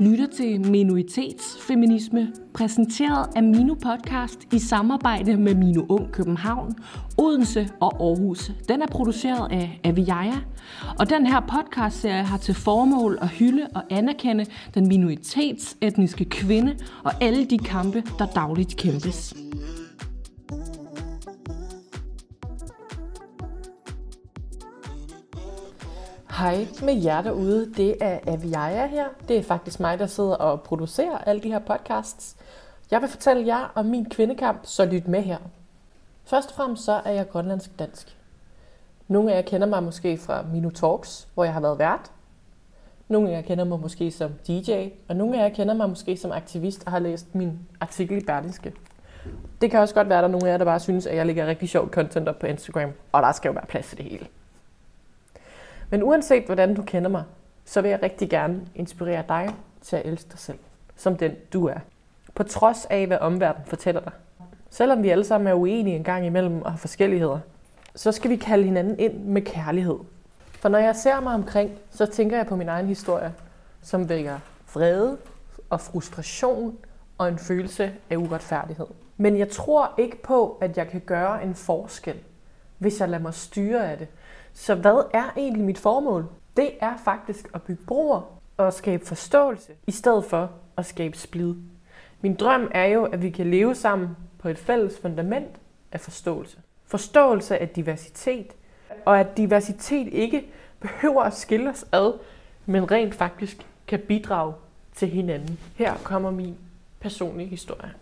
lytter til Minoritetsfeminisme, præsenteret af Mino Podcast i samarbejde med Mino Ung København, Odense og Aarhus. Den er produceret af Aviaja, og den her podcastserie har til formål at hylde og anerkende den minoritetsetniske kvinde og alle de kampe, der dagligt kæmpes. Hej med jer derude. Det er Aviaja her. Det er faktisk mig, der sidder og producerer alle de her podcasts. Jeg vil fortælle jer om min kvindekamp, så lyt med her. Først og fremmest så er jeg grønlandsk dansk. Nogle af jer kender mig måske fra Minu Talks, hvor jeg har været vært. Nogle af jer kender mig måske som DJ, og nogle af jer kender mig måske som aktivist og har læst min artikel i Berlingske. Det kan også godt være, at der er nogle af jer, der bare synes, at jeg lægger rigtig sjovt content op på Instagram, og der skal jo være plads til det hele. Men uanset hvordan du kender mig, så vil jeg rigtig gerne inspirere dig til at elske dig selv, som den du er. På trods af, hvad omverdenen fortæller dig. Selvom vi alle sammen er uenige en gang imellem og har forskelligheder, så skal vi kalde hinanden ind med kærlighed. For når jeg ser mig omkring, så tænker jeg på min egen historie, som vækker vrede og frustration og en følelse af uretfærdighed. Men jeg tror ikke på, at jeg kan gøre en forskel, hvis jeg lader mig styre af det. Så hvad er egentlig mit formål? Det er faktisk at bygge broer og skabe forståelse, i stedet for at skabe splid. Min drøm er jo, at vi kan leve sammen på et fælles fundament af forståelse. Forståelse af diversitet, og at diversitet ikke behøver at skille os ad, men rent faktisk kan bidrage til hinanden. Her kommer min personlige historie.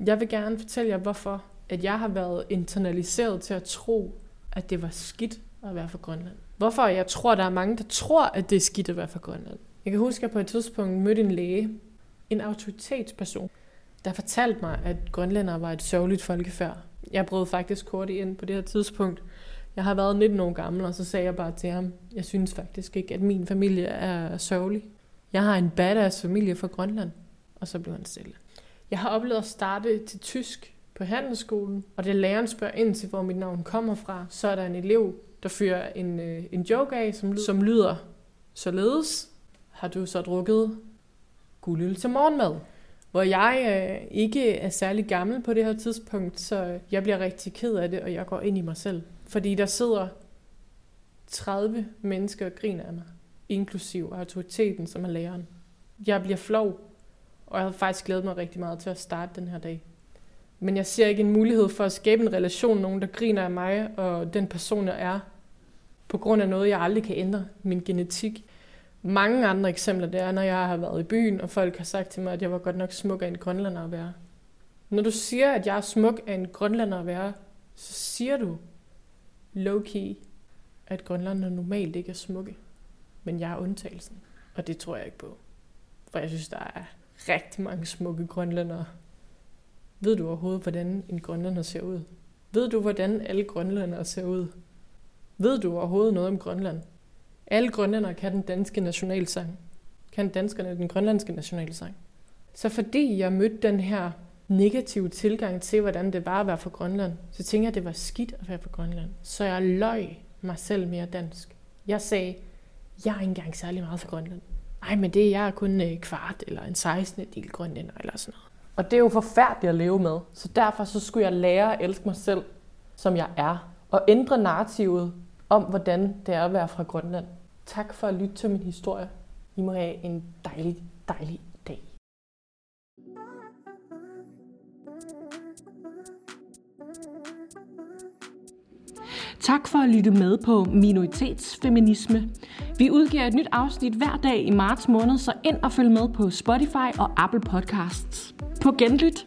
Jeg vil gerne fortælle jer, hvorfor at jeg har været internaliseret til at tro, at det var skidt at være fra Grønland. Hvorfor jeg tror, der er mange, der tror, at det er skidt at være fra Grønland. Jeg kan huske, at jeg på et tidspunkt mødte en læge, en autoritetsperson, der fortalte mig, at grønlændere var et sørgeligt folkefærd. Jeg brød faktisk kort ind på det her tidspunkt. Jeg har været 19 år gammel, og så sagde jeg bare til ham, jeg synes faktisk ikke, at min familie er sørgelig. Jeg har en badass familie fra Grønland. Og så blev han stille. Jeg har oplevet at starte til tysk på handelsskolen, og det læreren spørger ind til, hvor mit navn kommer fra, så er der en elev, der fyrer en, øh, en joke af, som, som lyder således. Har du så drukket guldøl til morgenmad? Hvor jeg øh, ikke er særlig gammel på det her tidspunkt, så jeg bliver rigtig ked af det, og jeg går ind i mig selv. Fordi der sidder 30 mennesker og griner af mig, inklusiv autoriteten, som er læreren. Jeg bliver flov, og jeg havde faktisk glædet mig rigtig meget til at starte den her dag. Men jeg ser ikke en mulighed for at skabe en relation, nogen der griner af mig og den person, jeg er, på grund af noget, jeg aldrig kan ændre, min genetik. Mange andre eksempler, det er, når jeg har været i byen, og folk har sagt til mig, at jeg var godt nok smuk af en grønlander at være. Når du siger, at jeg er smuk af en grønlander at være, så siger du low-key, at grønlander normalt ikke er smukke. Men jeg er undtagelsen, og det tror jeg ikke på. For jeg synes, der er rigtig mange smukke grønlandere, ved du overhovedet, hvordan en grønlænder ser ud? Ved du, hvordan alle grønlændere ser ud? Ved du overhovedet noget om Grønland? Alle grønlændere kan den danske nationalsang. Kan danskerne den grønlandske nationalsang. Så fordi jeg mødte den her negative tilgang til, hvordan det var at være fra Grønland, så tænkte jeg, at det var skidt at være fra Grønland. Så jeg løj mig selv mere dansk. Jeg sagde, jeg er ikke engang særlig meget fra Grønland. Ej, men det er jeg kun øh, kvart eller en 16. del grønlænder eller sådan noget. Og det er jo forfærdeligt at leve med. Så derfor så skulle jeg lære at elske mig selv, som jeg er. Og ændre narrativet om, hvordan det er at være fra Grønland. Tak for at lytte til min historie. I må have en dejlig, dejlig Tak for at lytte med på Minoritetsfeminisme. Vi udgiver et nyt afsnit hver dag i marts måned, så ind og følg med på Spotify og Apple Podcasts. På genlyt!